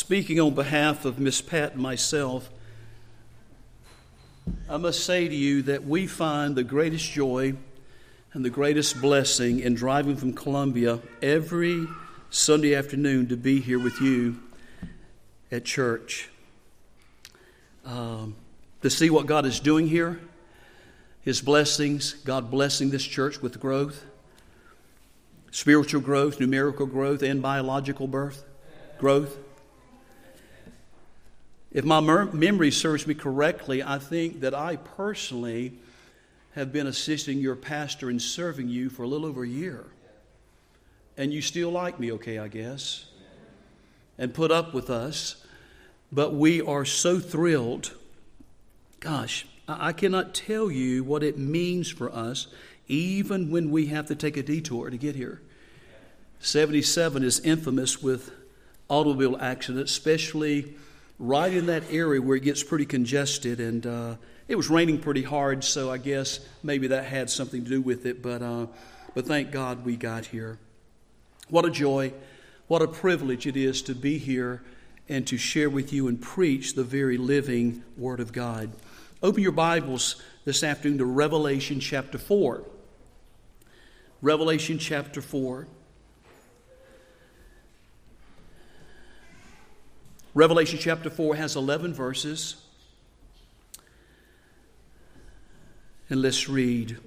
speaking on behalf of Miss Pat and myself, I must say to you that we find the greatest joy and the greatest blessing in driving from Columbia every Sunday afternoon to be here with you at church. Um, to see what God is doing here, His blessings, God blessing this church with growth, spiritual growth, numerical growth, and biological birth, growth. If my memory serves me correctly, I think that I personally have been assisting your pastor in serving you for a little over a year. And you still like me, okay, I guess, and put up with us. But we are so thrilled. Gosh, I cannot tell you what it means for us, even when we have to take a detour to get here. 77 is infamous with automobile accidents, especially right in that area where it gets pretty congested. And uh, it was raining pretty hard, so I guess maybe that had something to do with it. But, uh, but thank God we got here. What a joy, what a privilege it is to be here and to share with you and preach the very living Word of God. Open your Bibles this afternoon to Revelation chapter 4. Revelation chapter 4. Revelation chapter 4 has 11 verses. And let's read.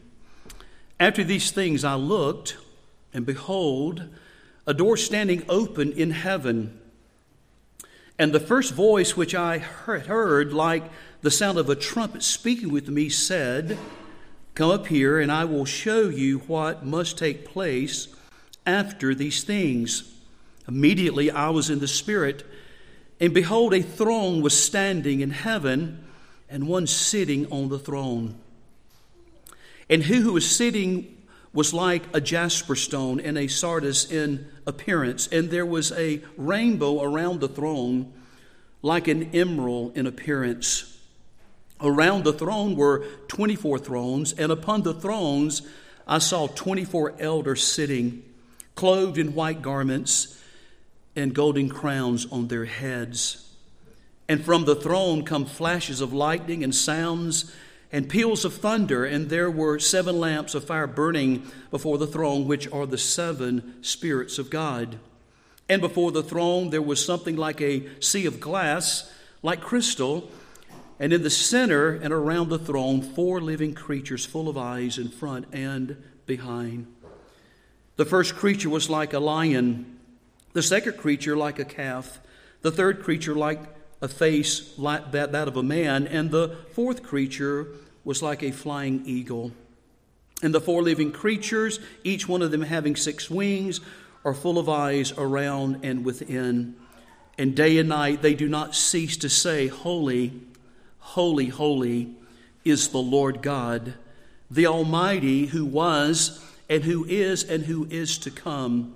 After these things I looked, and behold, a door standing open in heaven. And the first voice which I heard, like the sound of a trumpet speaking with me, said, Come up here, and I will show you what must take place after these things. Immediately I was in the Spirit, and behold, a throne was standing in heaven, and one sitting on the throne. And he who was sitting was like a jasper stone and a sardius in appearance, and there was a rainbow around the throne, like an emerald in appearance. Around the throne were 24 thrones, and upon the thrones I saw 24 elders sitting, clothed in white garments and golden crowns on their heads. And from the throne come flashes of lightning and sounds and peals of thunder, and there were seven lamps of fire burning before the throne, which are the seven spirits of God. And before the throne there was something like a sea of glass, like crystal, and in the center and around the throne, four living creatures full of eyes in front and behind. The first creature was like a lion, the second creature like a calf, the third creature like a face like that, that of a man, and the fourth creature was like a flying eagle. And the four living creatures, each one of them having six wings, are full of eyes around and within. And day and night they do not cease to say, Holy, holy, holy is the Lord God, the Almighty, who was and who is and who is to come.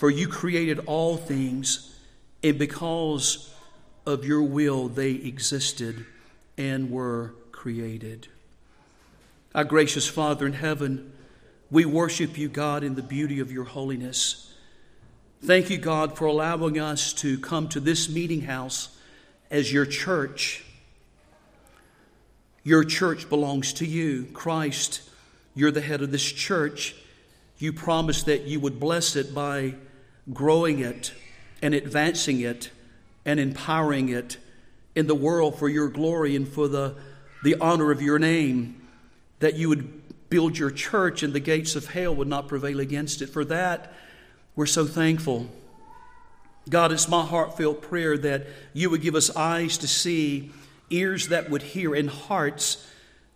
For you created all things, and because of your will they existed and were created. Our gracious Father in heaven, we worship you, God, in the beauty of your holiness. Thank you, God, for allowing us to come to this meeting house as your church. Your church belongs to you. Christ, you're the head of this church. You promised that you would bless it by growing it and advancing it and empowering it in the world for your glory and for the, the honor of your name, that you would build your church and the gates of hell would not prevail against it. For that, we're so thankful. God, it's my heartfelt prayer that you would give us eyes to see, ears that would hear, and hearts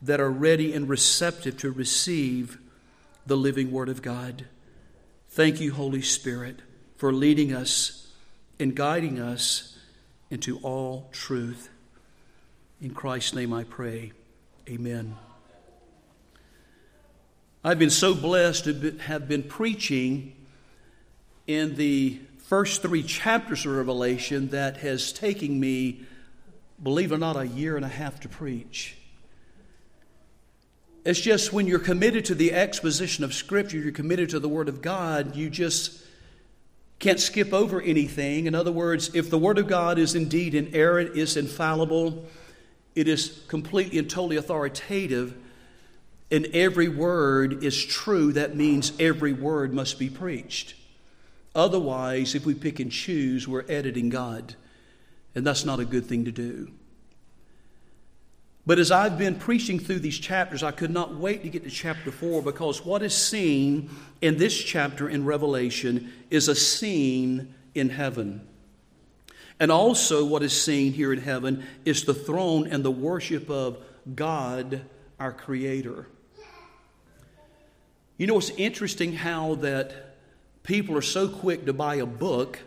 that are ready and receptive to receive the living Word of God. Thank you, Holy Spirit, for leading us and guiding us into all truth. In Christ's name I pray. Amen. I've been so blessed to have been preaching in the first three chapters of Revelation that has taken me, believe it or not, a year and a half to preach. It's just when you're committed to the exposition of Scripture, you're committed to the Word of God, you just can't skip over anything. In other words, if the Word of God is indeed inerrant, is infallible, it is completely and totally authoritative, and every word is true, that means every word must be preached. Otherwise, if we pick and choose, we're editing God, and that's not a good thing to do. But as I've been preaching through these chapters, I could not wait to get to chapter 4 because what is seen in this chapter in Revelation is a scene in heaven. And also, what is seen here in heaven is the throne and the worship of God, our Creator. You know, it's interesting how that people are so quick to buy a book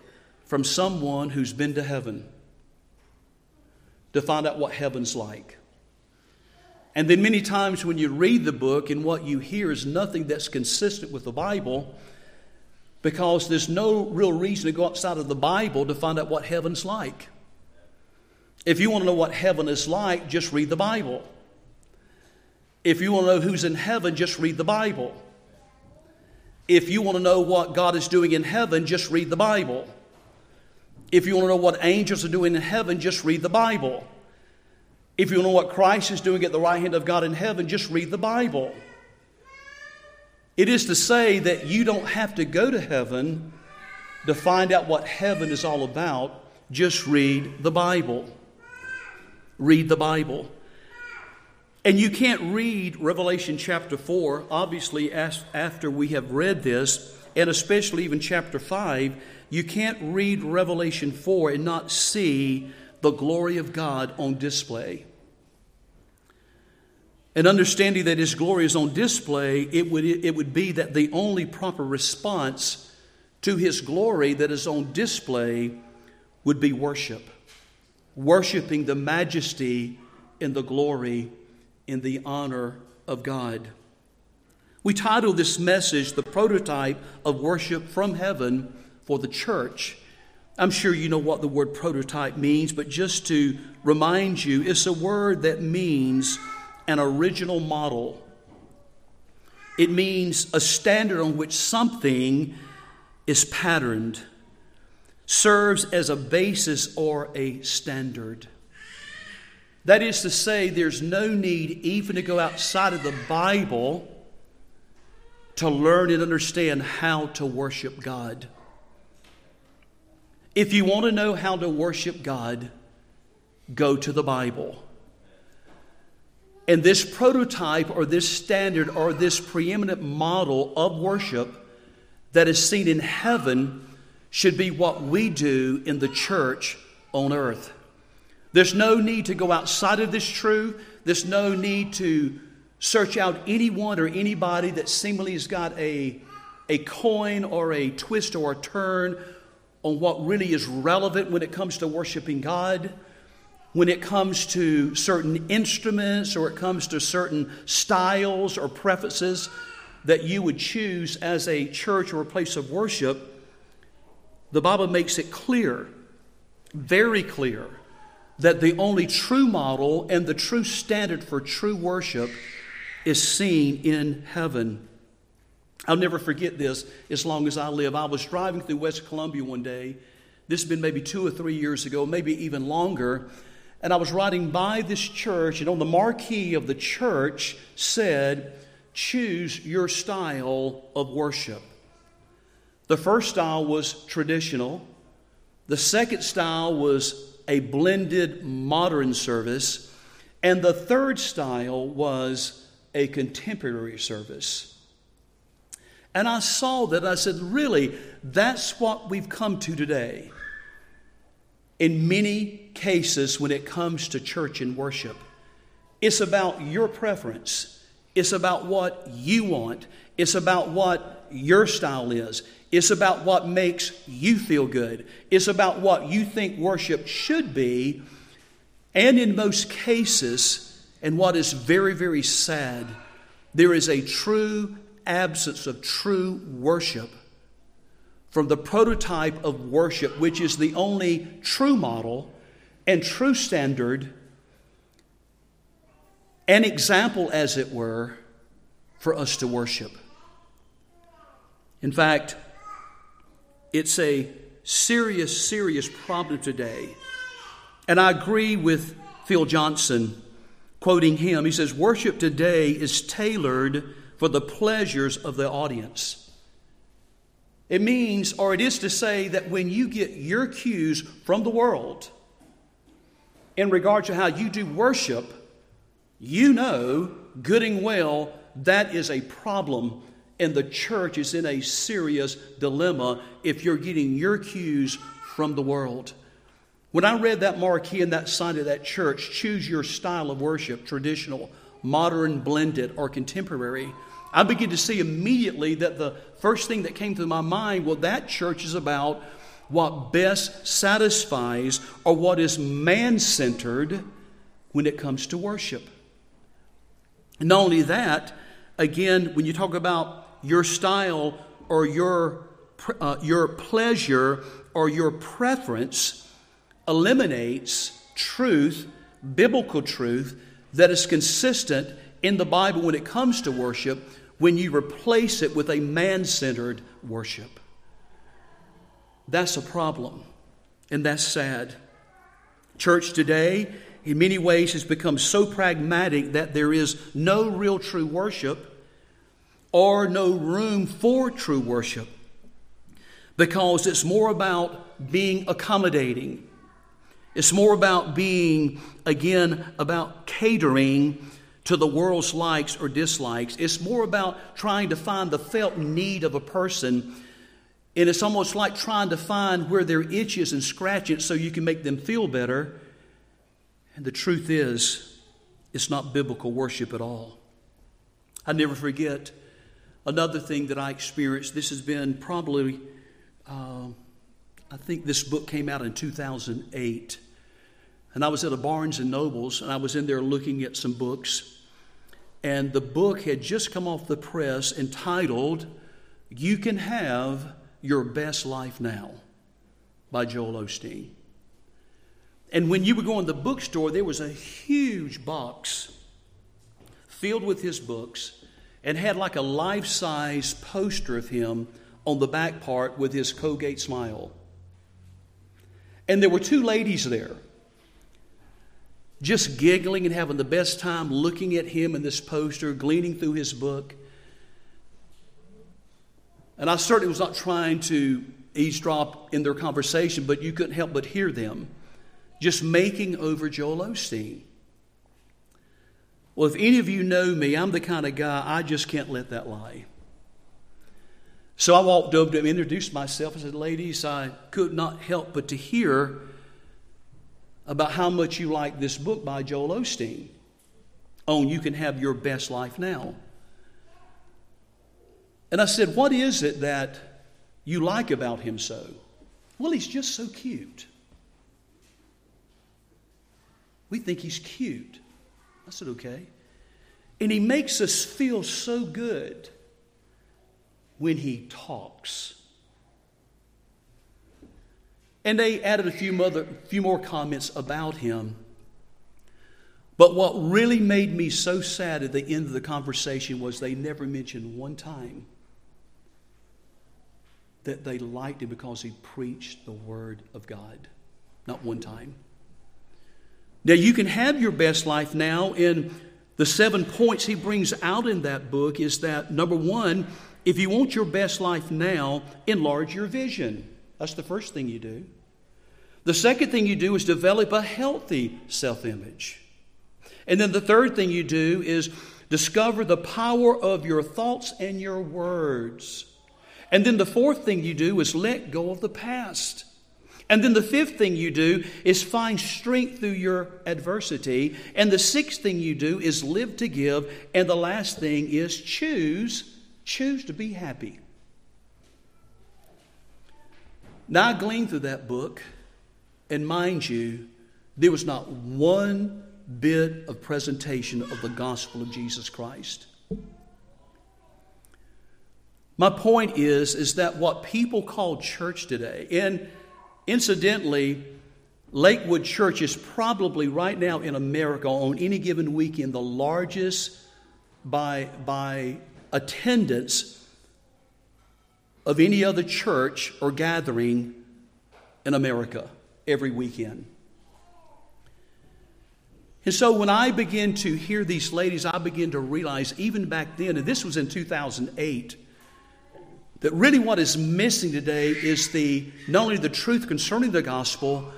from someone who's been to heaven to find out what heaven's like. And then many times when you read the book and what you hear is nothing that's consistent with the Bible because there's no real reason to go outside of the Bible to find out what heaven's like. If you want to know what heaven is like, just read the Bible. If you want to know who's in heaven, just read the Bible. If you want to know what God is doing in heaven, just read the Bible. If you want to know what angels are doing in heaven, just read the Bible. If you know what Christ is doing at the right hand of God in heaven, just read the Bible. It is to say that you don't have to go to heaven to find out what heaven is all about. Just read the Bible. Read the Bible. And you can't read Revelation chapter 4, obviously, after we have read this, and especially even chapter 5. You can't read Revelation 4 and not see the glory of God on display. And understanding that His glory is on display, it would, it would be that the only proper response to His glory that is on display would be worship. Worshiping the majesty and the glory and the honor of God. We title this message The Prototype of Worship from Heaven for the Church. I'm sure you know what the word prototype means, but just to remind you, it's a word that means an original model. It means a standard on which something is patterned, serves as a basis or a standard. That is to say, there's no need even to go outside of the Bible to learn and understand how to worship God. If you want to know how to worship God, go to the Bible. And this prototype or this standard or this preeminent model of worship that is seen in heaven should be what we do in the church on earth. There's no need to go outside of this truth. There's no need to search out anyone or anybody that seemingly has got a, a coin or a twist or a turn on what really is relevant when it comes to worshiping God, when it comes to certain instruments or it comes to certain styles or prefaces that you would choose as a church or a place of worship. The Bible makes it clear, very clear, that the only true model and the true standard for true worship is seen in heaven. I'll never forget this as long as I live. I was driving through West Columbia one day. This has been maybe two or three years ago, maybe even longer. And I was riding by this church, and on the marquee of the church said, Choose your style of worship. The first style was traditional, the second style was a blended modern service, and the third style was a contemporary service. And I saw that. I said, really, that's what we've come to today. In many cases, when it comes to church and worship, it's about your preference. It's about what you want. It's about what your style is. It's about what makes you feel good. It's about what you think worship should be. And in most cases, and what is very, very sad, there is a true absence of true worship from the prototype of worship, which is the only true model and true standard, an example, as it were, for us to worship. In fact, it's a serious, serious problem today. And I agree with Phil Johnson, quoting him. He says, Worship today is tailored for the pleasures of the audience. It means, or it is to say, that when you get your cues from the world in regard to how you do worship, you know good and well that is a problem, and the church is in a serious dilemma if you're getting your cues from the world. When I read that marquee and that sign of that church, choose your style of worship traditional, modern, blended, or contemporary. I begin to see immediately that the first thing that came to my mind well, that church is about what best satisfies or what is man centered when it comes to worship. And not only that, again, when you talk about your style or your, uh, your pleasure or your preference, eliminates truth, biblical truth, that is consistent in the Bible when it comes to worship when you replace it with a man centered worship. That's a problem, and that's sad. Church today in many ways has become so pragmatic that there is no real true worship or no room for true worship because it's more about being accommodating. It's more about being, again, about catering to the world's likes or dislikes. It's more about trying to find the felt need of a person. And it's almost like trying to find where their itches and scratches so you can make them feel better and the truth is, it's not biblical worship at all. I never forget another thing that I experienced. This has been probably, uh, I think this book came out in 2008. And I was at a Barnes and Nobles, and I was in there looking at some books. And the book had just come off the press entitled, You Can Have Your Best Life Now by Joel Osteen. And when you would go in the bookstore, there was a huge box filled with his books and had like a life size poster of him on the back part with his Colgate smile. And there were two ladies there, just giggling and having the best time looking at him in this poster, gleaning through his book. And I certainly was not trying to eavesdrop in their conversation, but you couldn't help but hear them just making over Joel Osteen. Well, if any of you know me, I'm the kind of guy I just can't let that lie. So I walked over to him, introduced myself, and said, Ladies, I could not help but to hear about how much you like this book by Joel Osteen on You Can Have Your Best Life Now. And I said, What is it that you like about him so? Well, he's just so cute. We think he's cute. I said, okay. And he makes us feel so good when he talks. And they added a few, other, few more comments about him. But what really made me so sad at the end of the conversation was they never mentioned one time that they liked him because he preached the Word of God. Not one time. Now, you can have your best life now. In the seven points he brings out in that book, is that number one, if you want your best life now, enlarge your vision. That's the first thing you do. The second thing you do is develop a healthy self image. And then the third thing you do is discover the power of your thoughts and your words. And then the fourth thing you do is let go of the past. And then the fifth thing you do is find strength through your adversity. And the sixth thing you do is live to give. And the last thing is choose, choose to be happy. Now, I gleaned through that book, and mind you, there was not one bit of presentation of the gospel of Jesus Christ. My point is, is that what people call church today, and incidentally, Lakewood Church is probably right now in America on any given weekend the largest by, by attendance of any other church or gathering in America every weekend. And so when I begin to hear these ladies, I begin to realize, even back then, and this was in 2008, that really what is missing today is the not only the truth concerning the gospel,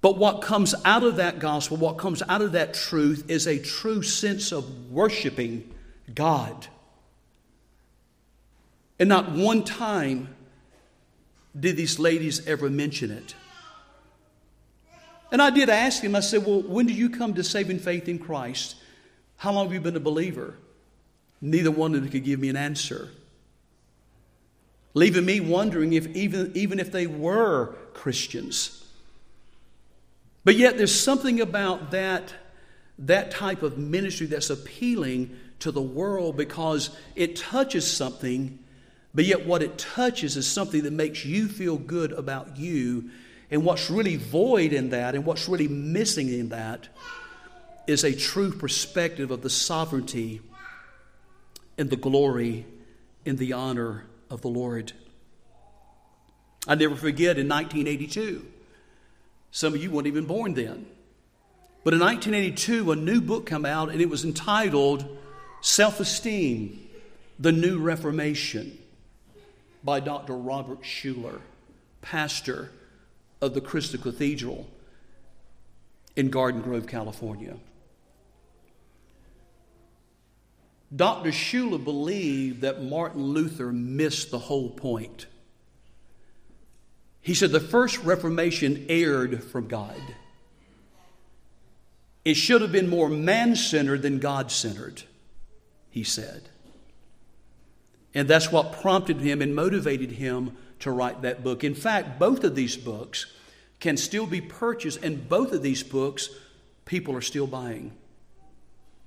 but what comes out of that gospel, what comes out of that truth, is a true sense of worshiping God. And not one time did these ladies ever mention it. And I did ask him, I said, Well, when did you come to saving faith in Christ? How long have you been a believer? Neither one of them could give me an answer. Leaving me wondering if even, even if they were Christians. But yet there's something about that, that type of ministry that's appealing to the world because it touches something, but yet what it touches is something that makes you feel good about you and what's really void in that and what's really missing in that is a true perspective of the sovereignty and the glory and the honor of the Lord. I never forget in 1982, some of you weren't even born then. But in 1982, a new book came out and it was entitled Self Esteem The New Reformation by Dr. Robert Schuller, pastor of the Crystal Cathedral in Garden Grove, California. Dr. Schuller believed that Martin Luther missed the whole point. He said the first Reformation erred from God. It should have been more man centered than God centered, he said. And that's what prompted him and motivated him to write that book. In fact, both of these books can still be purchased, and both of these books people are still buying.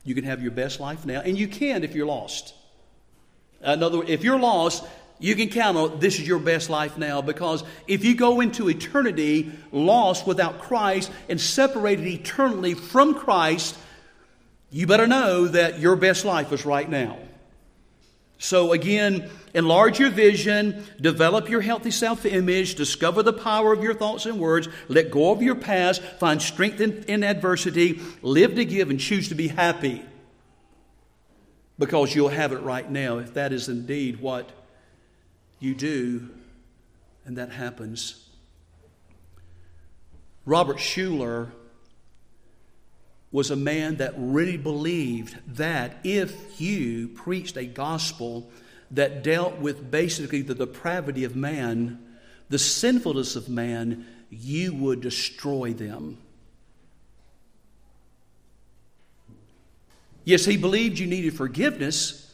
You can have your best life now, and you can if you're lost. In other words, if you're lost, you can count on this is your best life now because if you go into eternity lost without Christ and separated eternally from Christ, you better know that your best life is right now. So, again, enlarge your vision, develop your healthy self image, discover the power of your thoughts and words, let go of your past, find strength in, in, adversity, live to give, and choose to be happy. Because you'll have it right now if that is indeed what you do, and that happens. Robert Schuller was a man that really believed that if you preached a gospel that dealt with basically the depravity of man, the sinfulness of man, you would destroy them. Yes, he believed you needed forgiveness,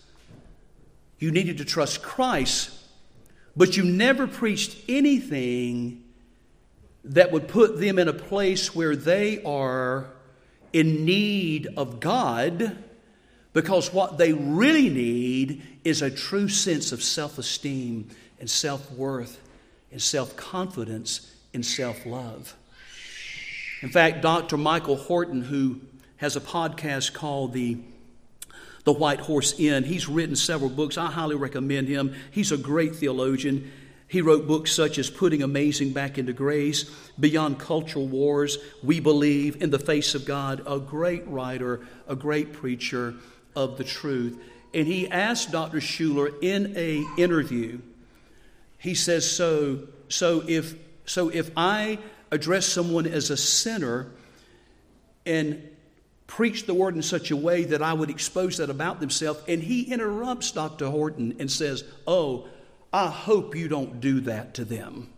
you needed to trust Christ, but you never preached anything that would put them in a place where they are in need of God because what they really need is a true sense of self esteem and self worth and self confidence and self love. In fact, Dr. Michael Horton, who has a podcast called the the White Horse Inn. He's written several books. I highly recommend him. He's a great theologian. He wrote books such as Putting Amazing Back into Grace, Beyond Cultural Wars, We Believe, In the Face of God, a great writer, a great preacher of the truth. And he asked Dr. Schuller in a interview, he says, So, so if so if I address someone as a sinner and preach the word in such a way that I would expose that about themselves, and he interrupts Dr. Horton and says, Oh, I hope you don't do that to them.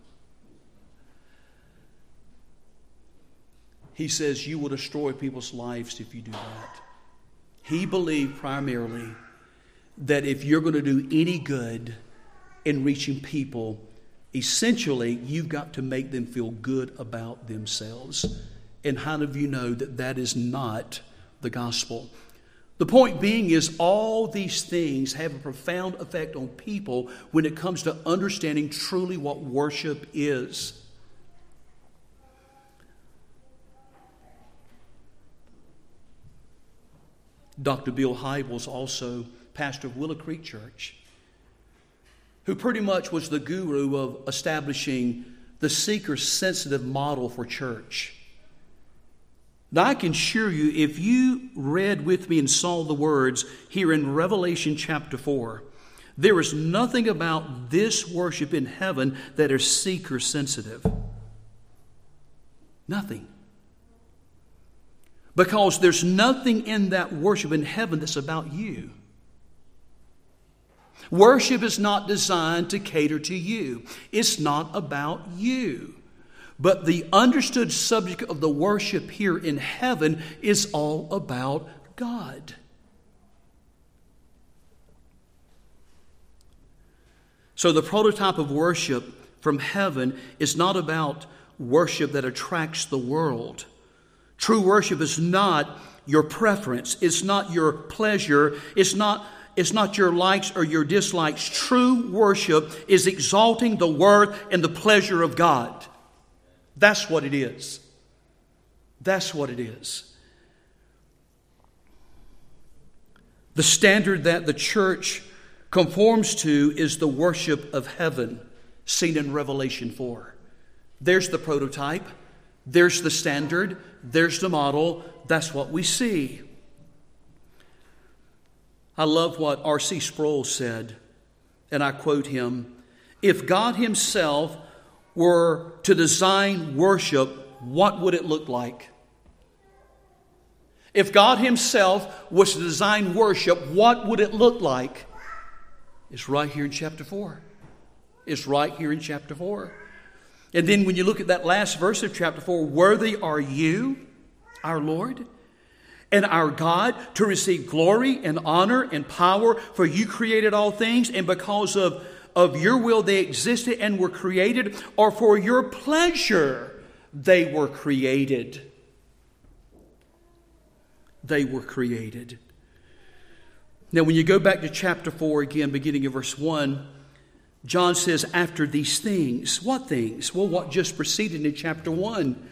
He says, You will destroy people's lives if you do that. He believed primarily that if you're going to do any good in reaching people, essentially, you've got to make them feel good about themselves. And how do you know that that is not the gospel? The point being is, all these things have a profound effect on people when it comes to understanding truly what worship is. Dr. Bill Hybels, also pastor of Willow Creek Church, who pretty much was the guru of establishing the seeker sensitive model for church. Now, I can assure you, if you read with me and saw the words here in Revelation chapter 4, there is nothing about this worship in heaven that is seeker sensitive. Nothing. Because there's nothing in that worship in heaven that's about you. Worship is not designed to cater to you, it's not about you. But the understood subject of the worship here in heaven is all about God. So, the prototype of worship from heaven is not about worship that attracts the world. True worship is not your preference, it's not your pleasure, it's not it's not your likes or your dislikes. True worship is exalting the worth and the pleasure of God. That's what it is. That's what it is. The standard that the church conforms to is the worship of heaven, seen in Revelation 4. There's the prototype, there's the standard, there's the model. That's what we see. I love what R.C. Sproul said, and I quote him If God Himself were to design worship, what would it look like? If God Himself was to design worship, what would it look like? It's right here in chapter 4. It's right here in chapter 4. And then when you look at that last verse of chapter 4, worthy are you, our Lord, and our God, to receive glory and honor and power, for you created all things, and because of of your will they existed and were created, or for your pleasure they were created. They were created. Now, when you go back to chapter 4 again, beginning of verse 1, John says, After these things, what things? Well, what just preceded in chapter 1.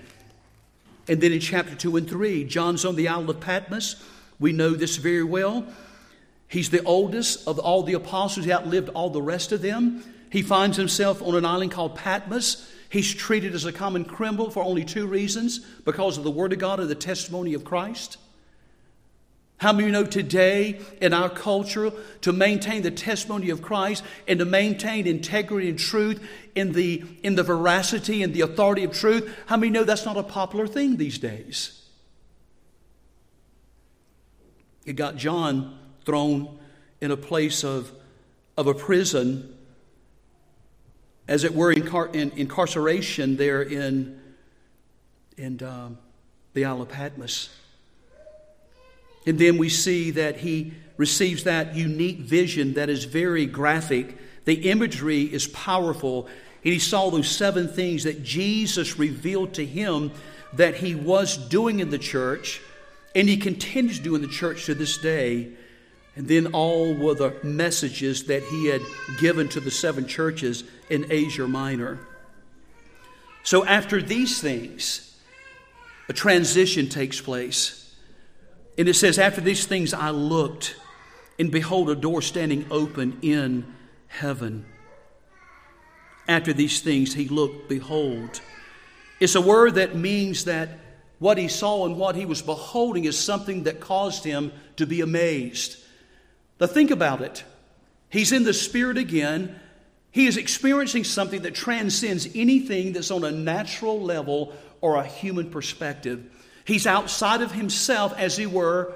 And then in chapter 2 and 3, John's on the Isle of Patmos. We know this very well. He's the oldest of all the apostles. He outlived all the rest of them. He finds himself on an island called Patmos. He's treated as a common criminal for only two reasons because of the Word of God and the testimony of Christ. How many know today in our culture to maintain the testimony of Christ and to maintain integrity and truth in the, in the veracity and the authority of truth? How many know that's not a popular thing these days? It got John thrown in a place of, of a prison, as it were, incar- in, incarceration there in, in um, the Isle of Patmos. And then we see that he receives that unique vision that is very graphic. The imagery is powerful. And he saw those seven things that Jesus revealed to him that he was doing in the church, and he continues to do in the church to this day. And then all were the messages that he had given to the seven churches in Asia Minor. So after these things, a transition takes place. And it says, After these things I looked, and behold, a door standing open in heaven. After these things he looked, behold. It's a word that means that what he saw and what he was beholding is something that caused him to be amazed. Think about it. He's in the Spirit again. He is experiencing something that transcends anything that's on a natural level or a human perspective. He's outside of himself, as he were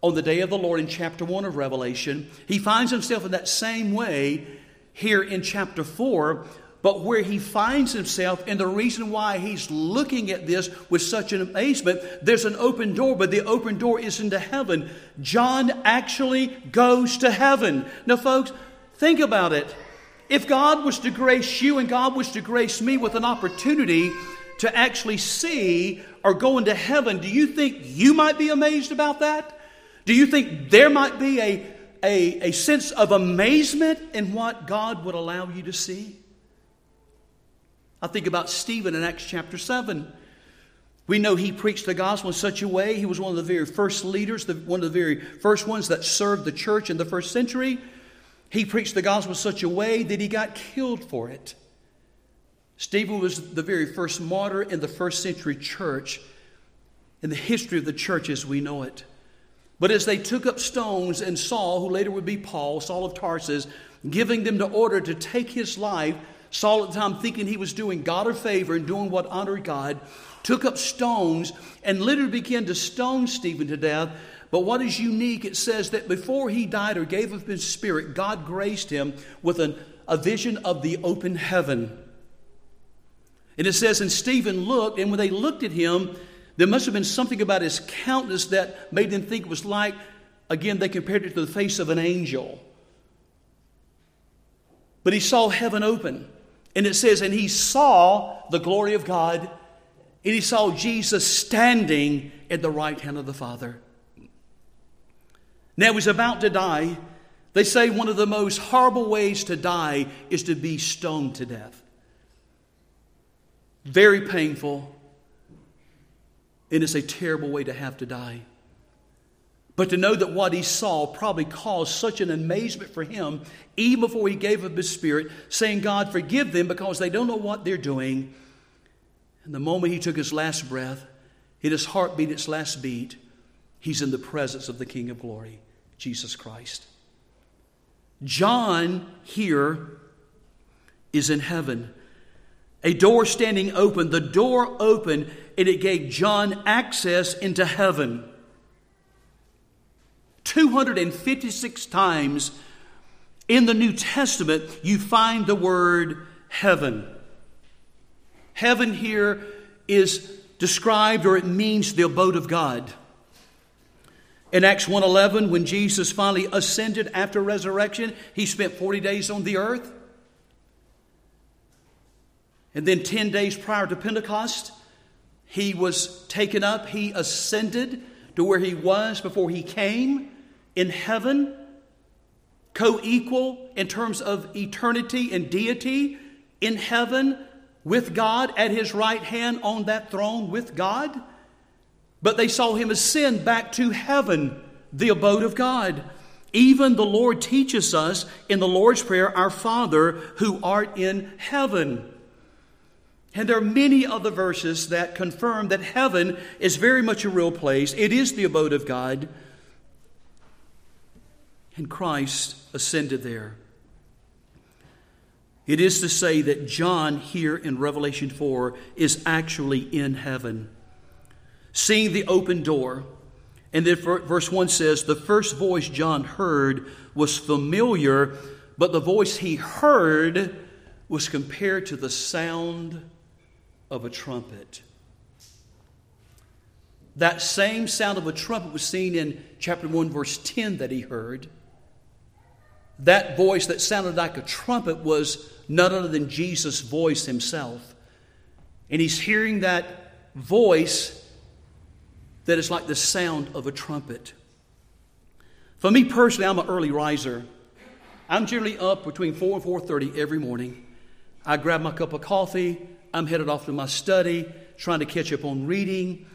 on the day of the Lord in chapter 1 of Revelation. He finds himself in that same way here in chapter 4 but where he finds himself, and the reason why he's looking at this with such an amazement, there's an open door, but the open door is into heaven. John actually goes to heaven. Now, folks, think about it. If God was to grace you and God was to grace me with an opportunity to actually see or go into heaven, do you think you might be amazed about that? Do you think there might be a, a, a sense of amazement in what God would allow you to see? I think about Stephen in Acts chapter 7. We know he preached the gospel in such a way. He was one of the very first leaders, the, one of the very first ones that served the church in the first century. He preached the gospel in such a way that he got killed for it. Stephen was the very first martyr in the first century church, in the history of the church as we know it. But as they took up stones and Saul, who later would be Paul, Saul of Tarsus, giving them the order to take his life, Saul at the time thinking he was doing God a favor and doing what honored God, took up stones and literally began to stone Stephen to death. But what is unique, it says that before he died or gave up his spirit, God graced him with an, a vision of the open heaven. And it says, and Stephen looked, and when they looked at him, there must have been something about his countenance that made them think it was like, again, they compared it to the face of an angel. But he saw heaven open. And it says, and he saw the glory of God, and he saw Jesus standing at the right hand of the Father. Now he's about to die. They say one of the most horrible ways to die is to be stoned to death. Very painful, and it's a terrible way to have to die. But to know that what he saw probably caused such an amazement for him, even before he gave up his spirit, saying, God, forgive them because they don't know what they're doing. And the moment he took his last breath, hit his heart beat its last beat, he's in the presence of the King of glory, Jesus Christ. John here is in heaven. A door standing open. The door opened, and it gave John access into heaven. 256 times in the New Testament, you find the word heaven. Heaven here is described or it means the abode of God. In Acts 1:11 when Jesus finally ascended after resurrection, he spent 40 days on the earth. And then 10 days prior to Pentecost, he was taken up, he ascended to where he was before he came in heaven, co equal in terms of eternity and deity in heaven with God at his right hand on that throne with God. But they saw him ascend back to heaven, the abode of God. Even the Lord teaches us in the Lord's Prayer, Our Father who art in heaven. And there are many other verses that confirm that heaven is very much a real place. It is the abode of God. And Christ ascended there. It is to say that John here in Revelation 4 is actually in heaven, seeing the open door. And then verse 1 says, The first voice John heard was familiar, but the voice he heard was compared to the sound of a trumpet. That same sound of a trumpet was seen in chapter 1, verse 10 that he heard that voice that sounded like a trumpet was none other than Jesus' voice himself. And he's hearing that voice that is like the sound of a trumpet. For me personally, I'm an early riser. I'm generally up between 4 and 4:30 every morning. I grab my cup of coffee, I'm headed off to my study, trying to catch up on reading,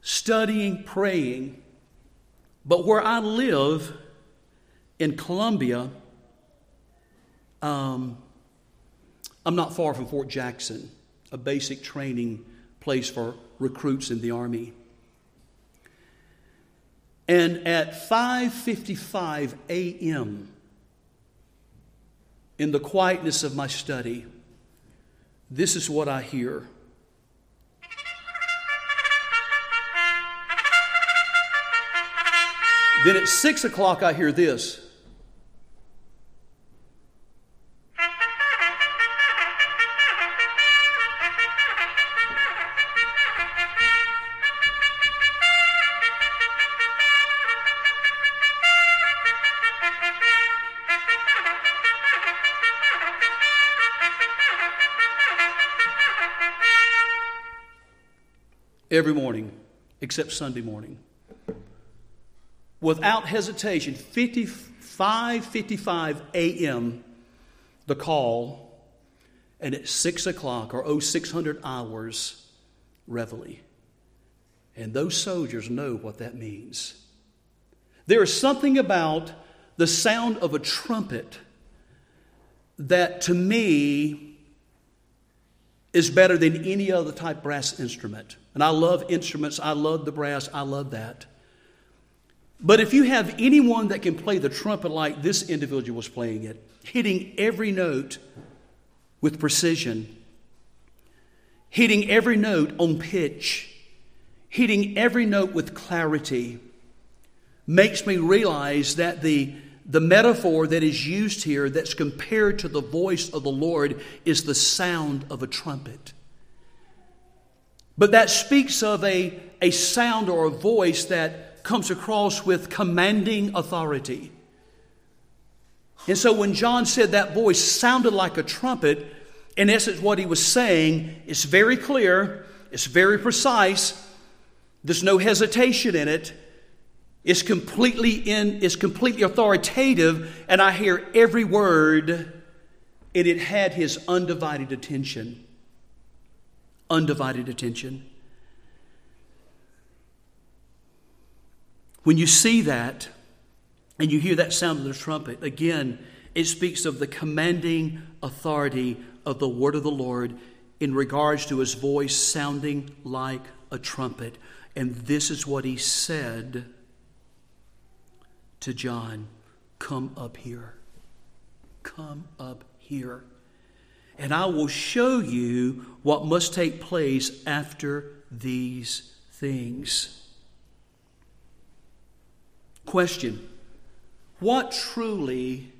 studying, praying. But where I live, in Columbia, um, I'm not far from Fort Jackson, a basic training place for recruits in the Army. And at 5:55 a.m. in the quietness of my study, this is what I hear. Then at six o'clock, I hear this. Every morning except Sunday morning. Without hesitation, 55 55 a.m., the call, and at 6 o'clock or 0600 hours, reveille. And those soldiers know what that means. There is something about the sound of a trumpet that to me is better than any other type brass instrument. And I love instruments, I love the brass, I love that. But if you have anyone that can play the trumpet like this individual was playing it, hitting every note with precision, hitting every note on pitch, hitting every note with clarity, makes me realize that the the metaphor that is used here, that's compared to the voice of the Lord, is the sound of a trumpet. But that speaks of a, a sound or a voice that comes across with commanding authority. And so when John said that voice sounded like a trumpet, in essence, what he was saying is very clear, it's very precise, there's no hesitation in it is completely in is completely authoritative and i hear every word and it had his undivided attention. Undivided attention. When you see that and you hear that sound of the trumpet again it speaks of the commanding authority of the word of the lord in regards to his voice sounding like a trumpet. And this is what he said to John, Come up here. Come up here. And I will show you what must take place after these things. Question What truly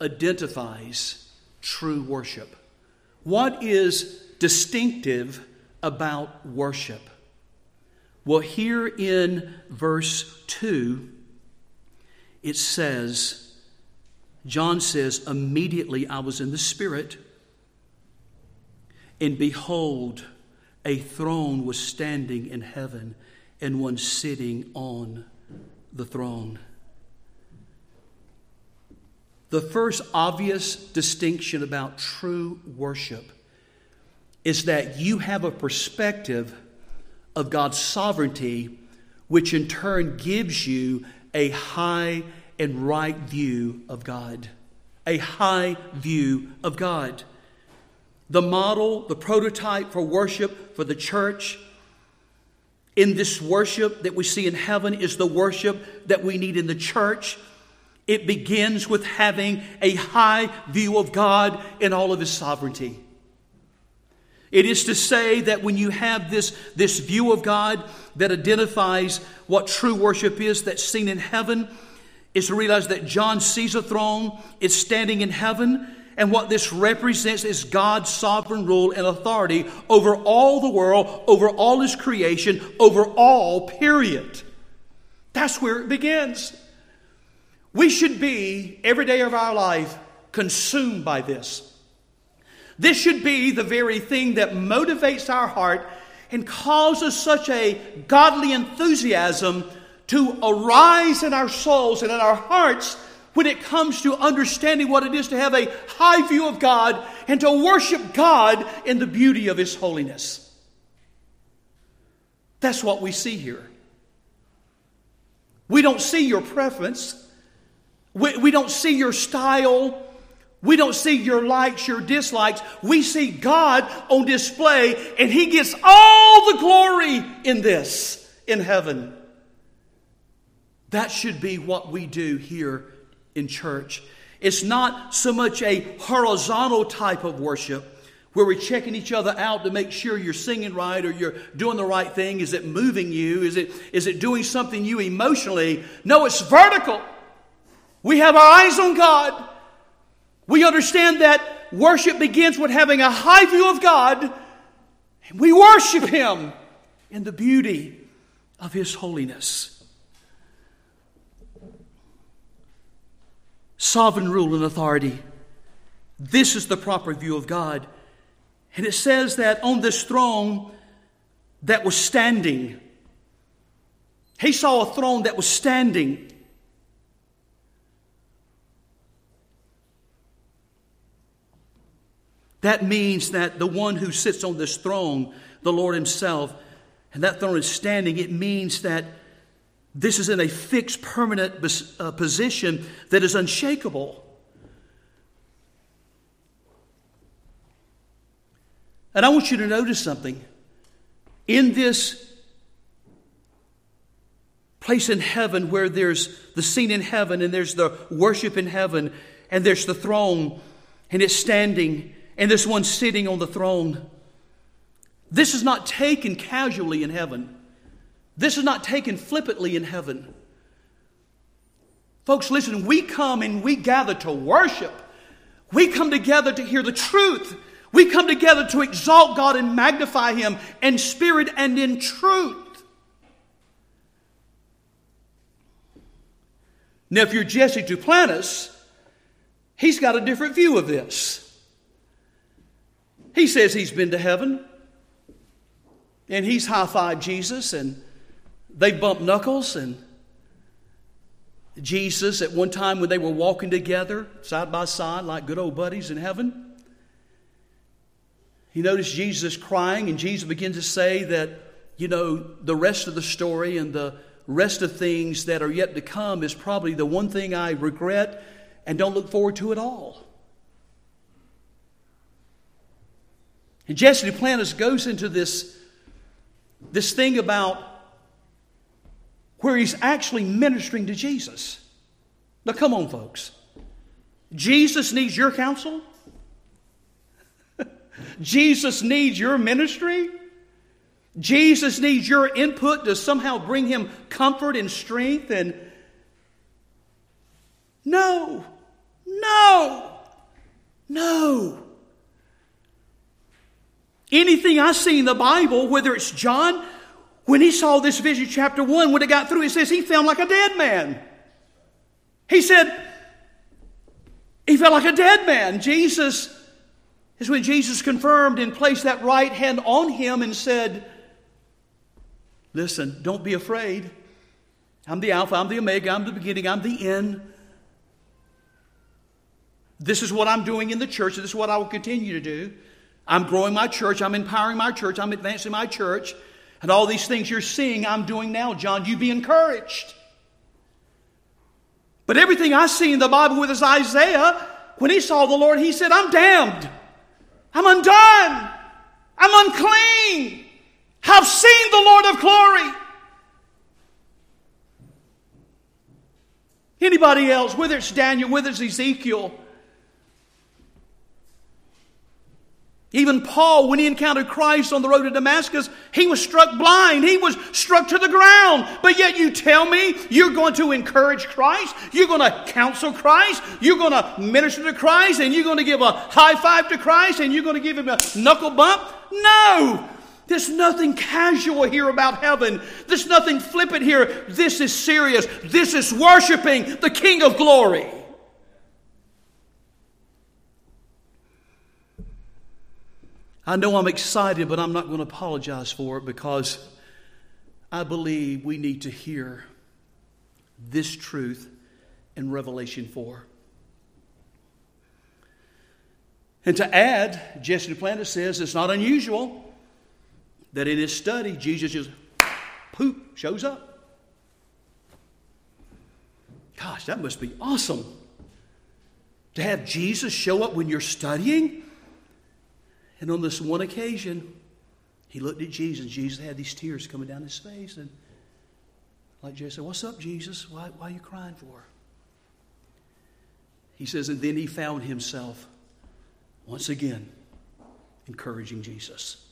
identifies true worship? What is distinctive about worship? Well, here in verse 2, it says, John says, immediately I was in the Spirit, and behold, a throne was standing in heaven, and one sitting on the throne. The first obvious distinction about true worship is that you have a perspective of God's sovereignty, which in turn gives you a high and right view of God. A high view of God. The model, the prototype for worship for the church in this worship that we see in heaven is the worship that we need in the church. It begins with having a high view of God in all of His sovereignty. It is to say that when you have this, this view of God that identifies what true worship is that's seen in heaven, is to realize that John sees a throne, it's standing in heaven, and what this represents is God's sovereign rule and authority over all the world, over all His creation, over all, period. That's where it begins. We should be, every day of our life, consumed by this. This should be the very thing that motivates our heart and causes such a godly enthusiasm to arise in our souls and in our hearts when it comes to understanding what it is to have a high view of God and to worship God in the beauty of His holiness. That's what we see here. We don't see your preference. We, we don't see your style. We don't see your likes, your dislikes. We see God on display, and He gets all the glory in this in heaven. That should be what we do here in church. It's not so much a horizontal type of worship where we're checking each other out to make sure you're singing right or you're doing the right thing. Is it moving you? Is it, is it doing something you emotionally? No, it's vertical. We have our eyes on God. We understand that worship begins with having a high view of God, and we worship Him in the beauty of His holiness. Sovereign rule and authority. This is the proper view of God. And it says that on this throne that was standing. He saw a throne that was standing. That means that the one who sits on this throne, the Lord Himself, and that throne is standing, it means that this is in a fixed, permanent uh, position that is unshakable. And I want you to notice something. In this place in heaven where there's the scene in heaven and there's the worship in heaven and there's the throne and it's standing and this one sitting on the throne. This is not taken casually in heaven. This is not taken flippantly in heaven. Folks, listen, we come and we gather to worship. We come together to hear the truth. We come together to exalt God and magnify Him in spirit and in truth. Now, if you're Jesse Duplantis, he's got a different view of this. He says he's been to heaven and he's high fived Jesus and they bumped knuckles and Jesus at one time when they were walking together side by side like good old buddies in heaven. He noticed Jesus crying, and Jesus begins to say that, you know, the rest of the story and the rest of things that are yet to come is probably the one thing I regret and don't look forward to at all. And Jesse Duplantis goes into this, this thing about where he's actually ministering to Jesus. Now, come on, folks. Jesus needs your counsel. Jesus needs your ministry. Jesus needs your input to somehow bring him comfort and strength. And no, no, no. Anything I see in the Bible, whether it's John, when he saw this vision, chapter 1, when it got through, it says he felt like a dead man. He said, he felt like a dead man. Jesus is when Jesus confirmed and placed that right hand on him and said, Listen, don't be afraid. I'm the Alpha, I'm the Omega, I'm the beginning, I'm the end. This is what I'm doing in the church, this is what I will continue to do. I'm growing my church, I'm empowering my church, I'm advancing my church. And all these things you're seeing, I'm doing now, John. You be encouraged. But everything I see in the Bible with is Isaiah, when he saw the Lord, he said, I'm damned. I'm undone. I'm unclean. I've seen the Lord of glory. Anybody else, whether it's Daniel, whether it's Ezekiel, Even Paul, when he encountered Christ on the road to Damascus, he was struck blind. He was struck to the ground. But yet you tell me you're going to encourage Christ, you're going to counsel Christ, you're going to minister to Christ, and you're going to give a high five to Christ, and you're going to give him a knuckle bump? No! There's nothing casual here about heaven. There's nothing flippant here. This is serious. This is worshiping the King of glory. I know I'm excited, but I'm not going to apologize for it because I believe we need to hear this truth in Revelation 4. And to add, Jesse Duplantis says it's not unusual that in his study, Jesus just poop shows up. Gosh, that must be awesome. To have Jesus show up when you're studying? And on this one occasion, he looked at Jesus. Jesus had these tears coming down his face. And like Jesus said, What's up, Jesus? Why, why are you crying for? He says, And then he found himself once again encouraging Jesus.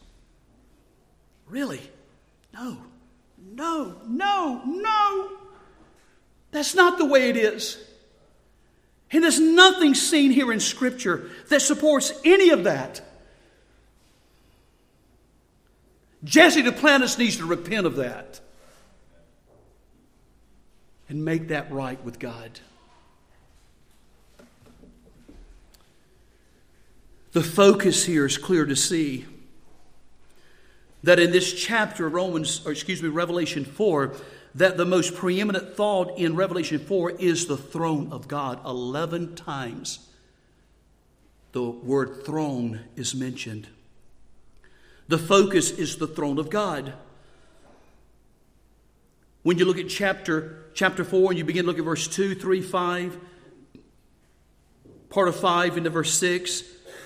Really? No, no, no, no. That's not the way it is. And there's nothing seen here in Scripture that supports any of that. Jesse Duplantis needs to repent of that and make that right with God. The focus here is clear to see. that in this chapter, of Romans, or excuse me, Revelation 4, that the most preeminent thought in Revelation 4 is the throne of God. 11 times the word throne is mentioned. The focus is the throne of God. When you look at chapter, chapter 4 and you begin to look at verse 2, 3, 5, part of 5 into verse 6,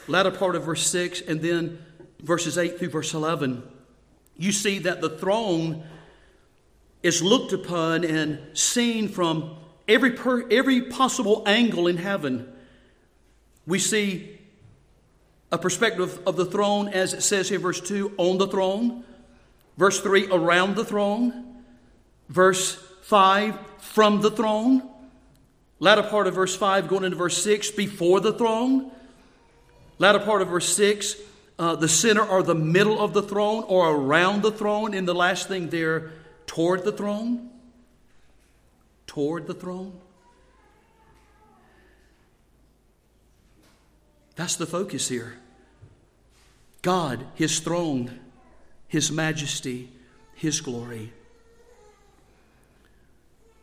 latter part of verse 6, and then verses 8 through verse 11, you see that the throne is looked upon and seen from every, per, every possible angle in heaven. We see a perspective of the throne, as it says here, verse 2, on the throne. Verse 3, around the throne. Verse 5, from the throne. Latter part of verse 5 going into verse 6, before the throne. Latter part of verse 6, uh, the center or the middle of the throne or around the throne. And the last thing there, toward the throne. Toward the throne. That's the focus here. God, His throne, His majesty, His glory.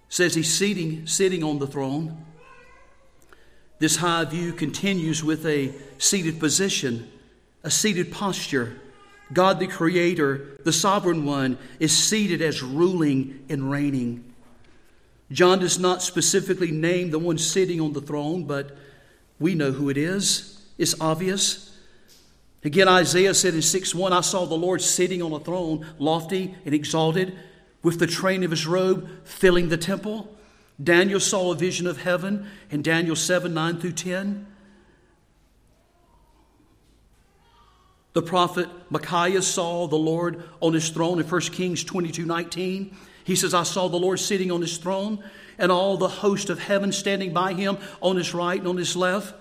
Says He's sitting, sitting on the throne. This high view continues with a seated position, a seated posture. God, the Creator, the Sovereign One, is seated as ruling and reigning. John does not specifically name the one sitting on the throne, but we know who it is. It's obvious. Again, Isaiah said in 6 1, I saw the Lord sitting on a throne, lofty and exalted, with the train of his robe filling the temple. Daniel saw a vision of heaven in Daniel 7 9 through 10. The prophet Micaiah saw the Lord on his throne in 1 Kings 22 19. He says, I saw the Lord sitting on his throne and all the host of heaven standing by him on his right and on his left.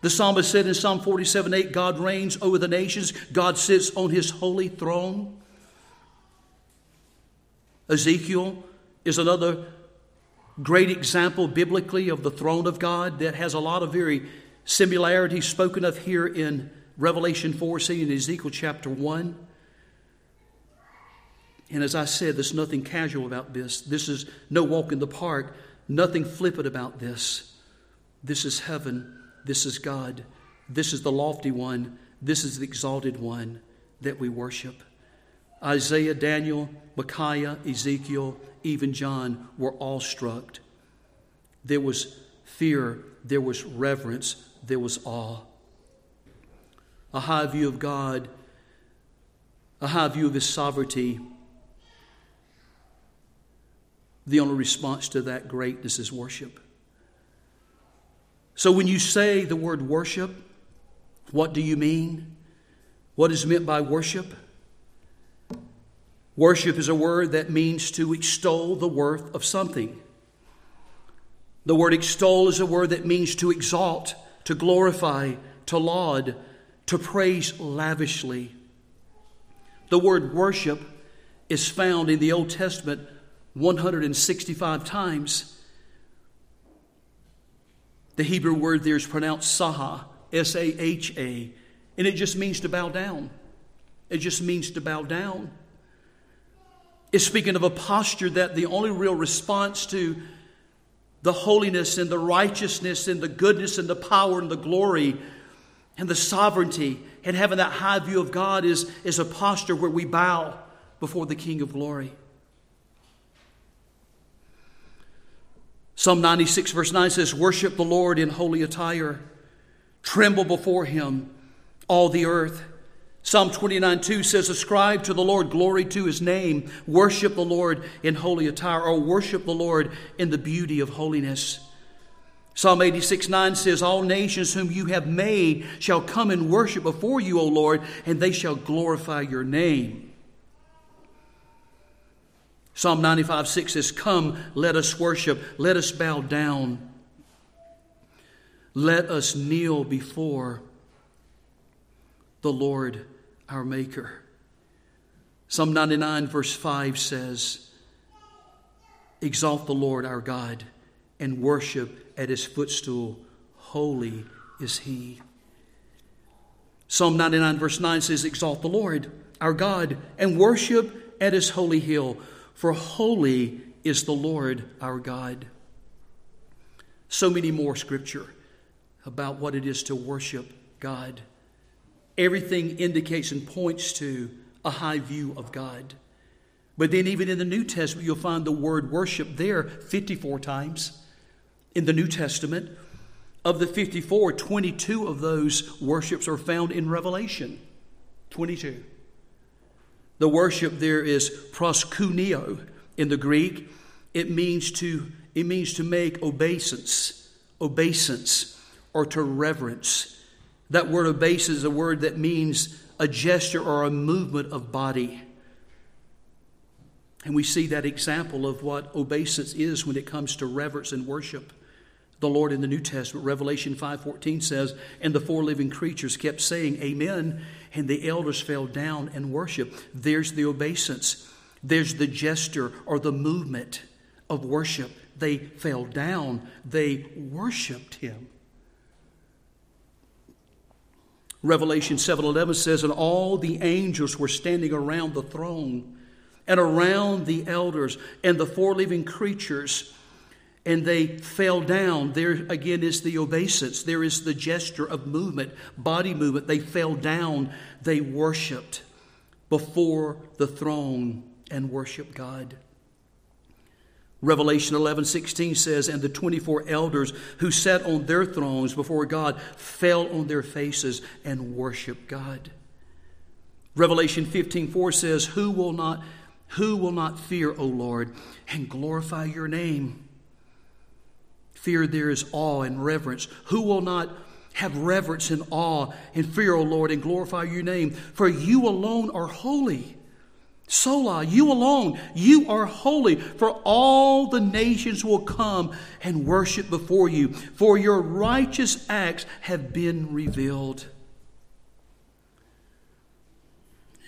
The psalmist said in Psalm 47 8, God reigns over the nations, God sits on his holy throne. Ezekiel is another great example biblically of the throne of God that has a lot of very similarities spoken of here in Revelation 4, seen in Ezekiel chapter 1. And as I said, there's nothing casual about this. This is no walk in the park, nothing flippant about this. This is heaven. This is God. This is the lofty one. This is the exalted one that we worship. Isaiah, Daniel, Micaiah, Ezekiel, even John were all struck. There was fear, there was reverence, there was awe. A high view of God, a high view of His sovereignty. The only response to that greatness is worship. So when you say the word worship, what do you mean? What is meant by worship? Worship is a word that means to extol the worth of something. The word extol is a word that means to exalt, to glorify, to laud, to praise lavishly. The word worship is found in the Old Testament 165 times. The Hebrew word there is pronounced saha, S A H A, and it just means to bow down. It just means to bow down. It's speaking of a posture that the only real response to the holiness and the righteousness and the goodness and the power and the glory and the sovereignty and having that high view of God is, is a posture where we bow before the King of glory. Psalm 96, verse 9 says, Worship the Lord in holy attire, tremble before him, all the earth. Psalm 29, 2 says, Ascribe to the Lord glory to his name, worship the Lord in holy attire, or worship the Lord in the beauty of holiness. Psalm 86, 9 says, All nations whom you have made shall come and worship before you, O Lord, and they shall glorify your name. Psalm 95 6 says, Come, let us worship, let us bow down, let us kneel before the Lord our Maker. Psalm 99, verse 5 says, Exalt the Lord our God and worship at his footstool. Holy is he. Psalm 99, verse 9 says, Exalt the Lord, our God, and worship at his holy hill, for holy is the Lord our God. So many more scripture about what it is to worship God. Everything indicates and points to a high view of God. But then, even in the New Testament, you'll find the word worship there 54 times in the New Testament. Of the 54, 22 of those worships are found in Revelation. 22. The worship there is proskuneo in the Greek. It means to, it means to make obeisance, obeisance, or to reverence. That word obeisance is a word that means a gesture or a movement of body. And we see that example of what obeisance is when it comes to reverence and worship the Lord in the New Testament. Revelation 5:14 says, "And the four living creatures kept saying, Amen, and the elders fell down and worshiped." There's the obeisance. There's the gesture or the movement of worship. They fell down. They worshiped him. Revelation 7:11 says, "And all the angels were standing around the throne and around the elders and the four living creatures." And they fell down. There again is the obeisance. There is the gesture of movement, body movement. They fell down. They worshiped before the throne and worshiped God. Revelation 11 16 says, And the 24 elders who sat on their thrones before God fell on their faces and worshiped God. Revelation 15 4 says, Who will not, who will not fear, O Lord, and glorify your name? Fear there is awe and reverence. Who will not have reverence and awe and fear, O Lord, and glorify your name? For you alone are holy. Sola, you alone, you are holy, for all the nations will come and worship before you, for your righteous acts have been revealed.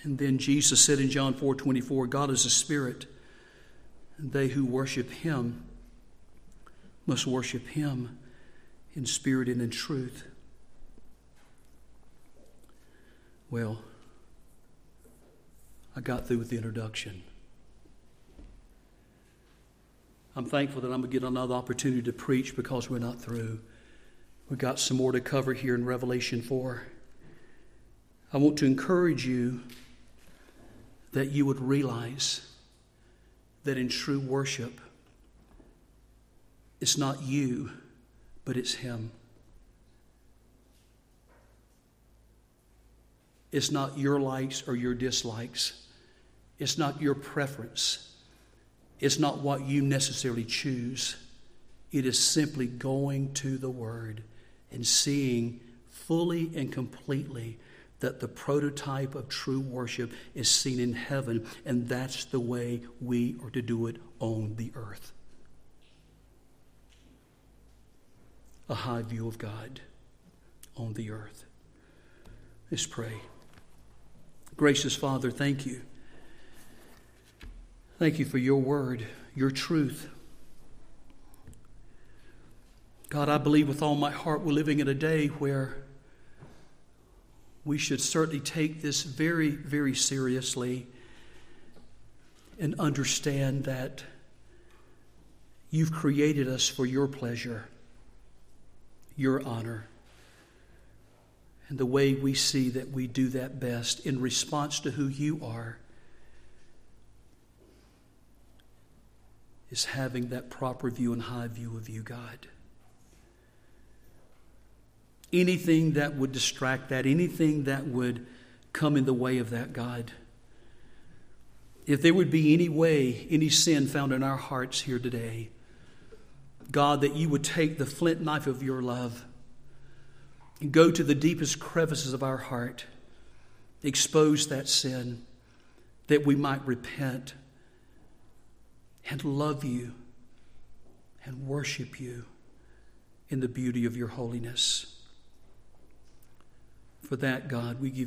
And then Jesus said in John 4 24, God is a spirit, and they who worship him must worship Him in spirit and in truth. Well, I got through with the introduction. I'm thankful that I'm going to get another opportunity to preach because we're not through. We've got some more to cover here in Revelation 4. I want to encourage you that you would realize that in true worship, it's not you, but it's Him. It's not your likes or your dislikes. It's not your preference. It's not what you necessarily choose. It is simply going to the Word and seeing fully and completely that the prototype of true worship is seen in heaven, and that's the way we are to do it on the earth. A high view of God on the earth. Let's pray. Gracious Father, thank you. Thank you for your word, your truth. God, I believe with all my heart we're living in a day where we should certainly take this very, very seriously and understand that you've created us for your pleasure your honor. And the way we see that we do that best in response to who you are is having that proper view and high view of you, God. Anything that would distract that, anything that would come in the way of that, God. If there would be any way, any sin found in our hearts here today, God, that you would take the flint knife of your love and go to the deepest crevices of our heart, expose that sin, that we might repent and love you and worship you in the beauty of your holiness. For that, God, we give